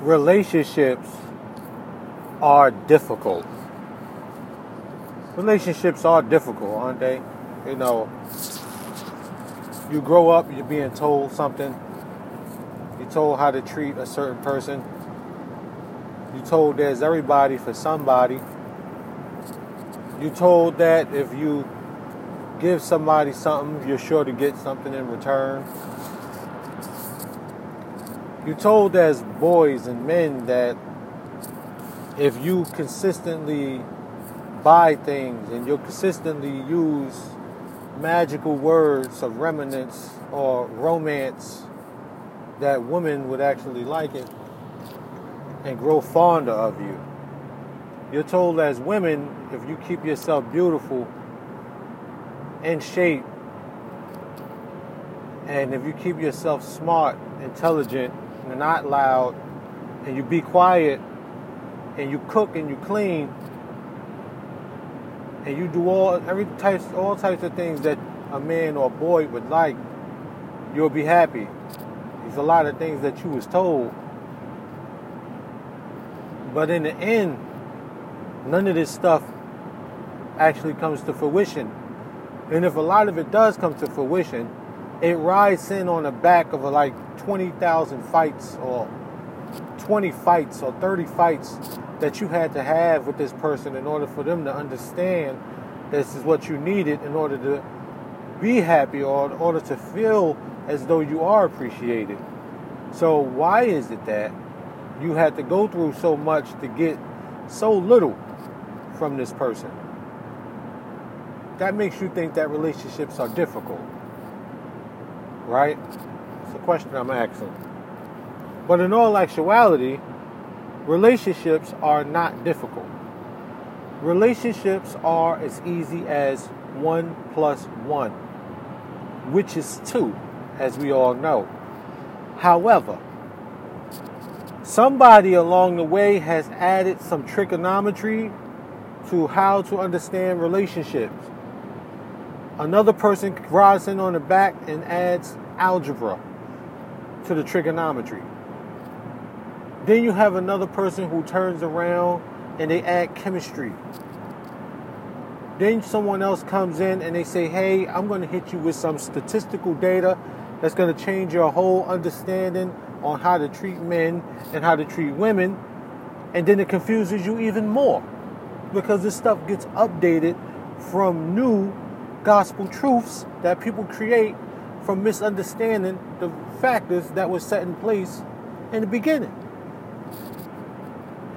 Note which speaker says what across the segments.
Speaker 1: relationships are difficult. Relationships are difficult, aren't they? You know, you grow up, you're being told something. You're told how to treat a certain person. You're told there's everybody for somebody. You're told that if you give somebody something, you're sure to get something in return. You're told as boys and men that if you consistently buy things and you consistently use magical words of remnants or romance that women would actually like it and grow fonder of you. You're told as women, if you keep yourself beautiful, in shape, and if you keep yourself smart, intelligent, and not loud, and you be quiet, and you cook and you clean, and you do all every types all types of things that a man or a boy would like, you'll be happy. There's a lot of things that you was told. But in the end, none of this stuff actually comes to fruition. And if a lot of it does come to fruition, it rides in on the back of a, like 20,000 fights or 20 fights or 30 fights that you had to have with this person in order for them to understand this is what you needed in order to be happy or in order to feel as though you are appreciated. So, why is it that you had to go through so much to get so little from this person? That makes you think that relationships are difficult. Right? It's a question I'm asking. But in all actuality, relationships are not difficult. Relationships are as easy as one plus one, which is two, as we all know. However, somebody along the way has added some trigonometry to how to understand relationships. Another person rides in on the back and adds algebra to the trigonometry. Then you have another person who turns around and they add chemistry. Then someone else comes in and they say, hey, I'm going to hit you with some statistical data that's going to change your whole understanding on how to treat men and how to treat women. And then it confuses you even more because this stuff gets updated from new gospel truths that people create from misunderstanding the factors that were set in place in the beginning.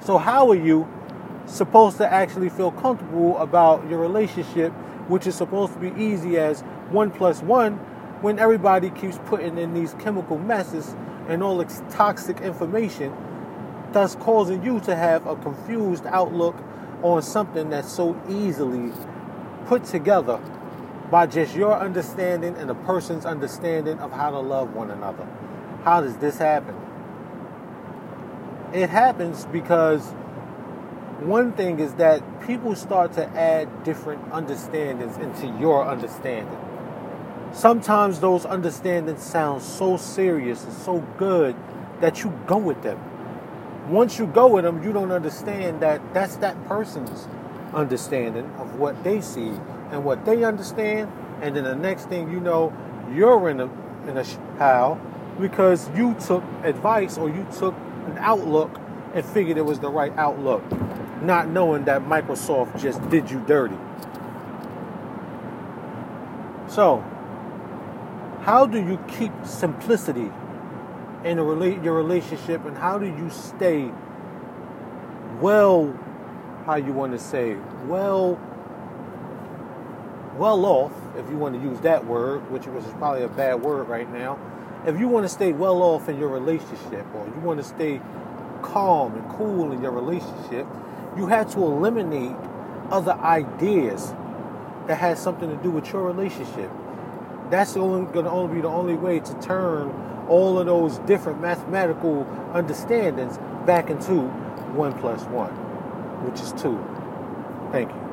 Speaker 1: So, how are you supposed to actually feel comfortable about your relationship, which is supposed to be easy as one plus one, when everybody keeps putting in these chemical messes and all this toxic information, thus causing you to have a confused outlook on something that's so easily put together by just your understanding and a person's understanding of how to love one another. How does this happen? It happens because one thing is that people start to add different understandings into your understanding. Sometimes those understandings sound so serious and so good that you go with them. Once you go with them, you don't understand that that's that person's understanding of what they see and what they understand, and then the next thing you know, you're in a in a how because you took advice or you took an outlook and figured it was the right outlook, not knowing that Microsoft just did you dirty. So, how do you keep simplicity in your relationship, and how do you stay well? How you want to say well? Well off, if you want to use that word, which is probably a bad word right now, if you want to stay well off in your relationship or you want to stay calm and cool in your relationship, you have to eliminate other ideas that has something to do with your relationship. That's going to only be the only way to turn all of those different mathematical understandings back into one plus one, which is two. Thank you.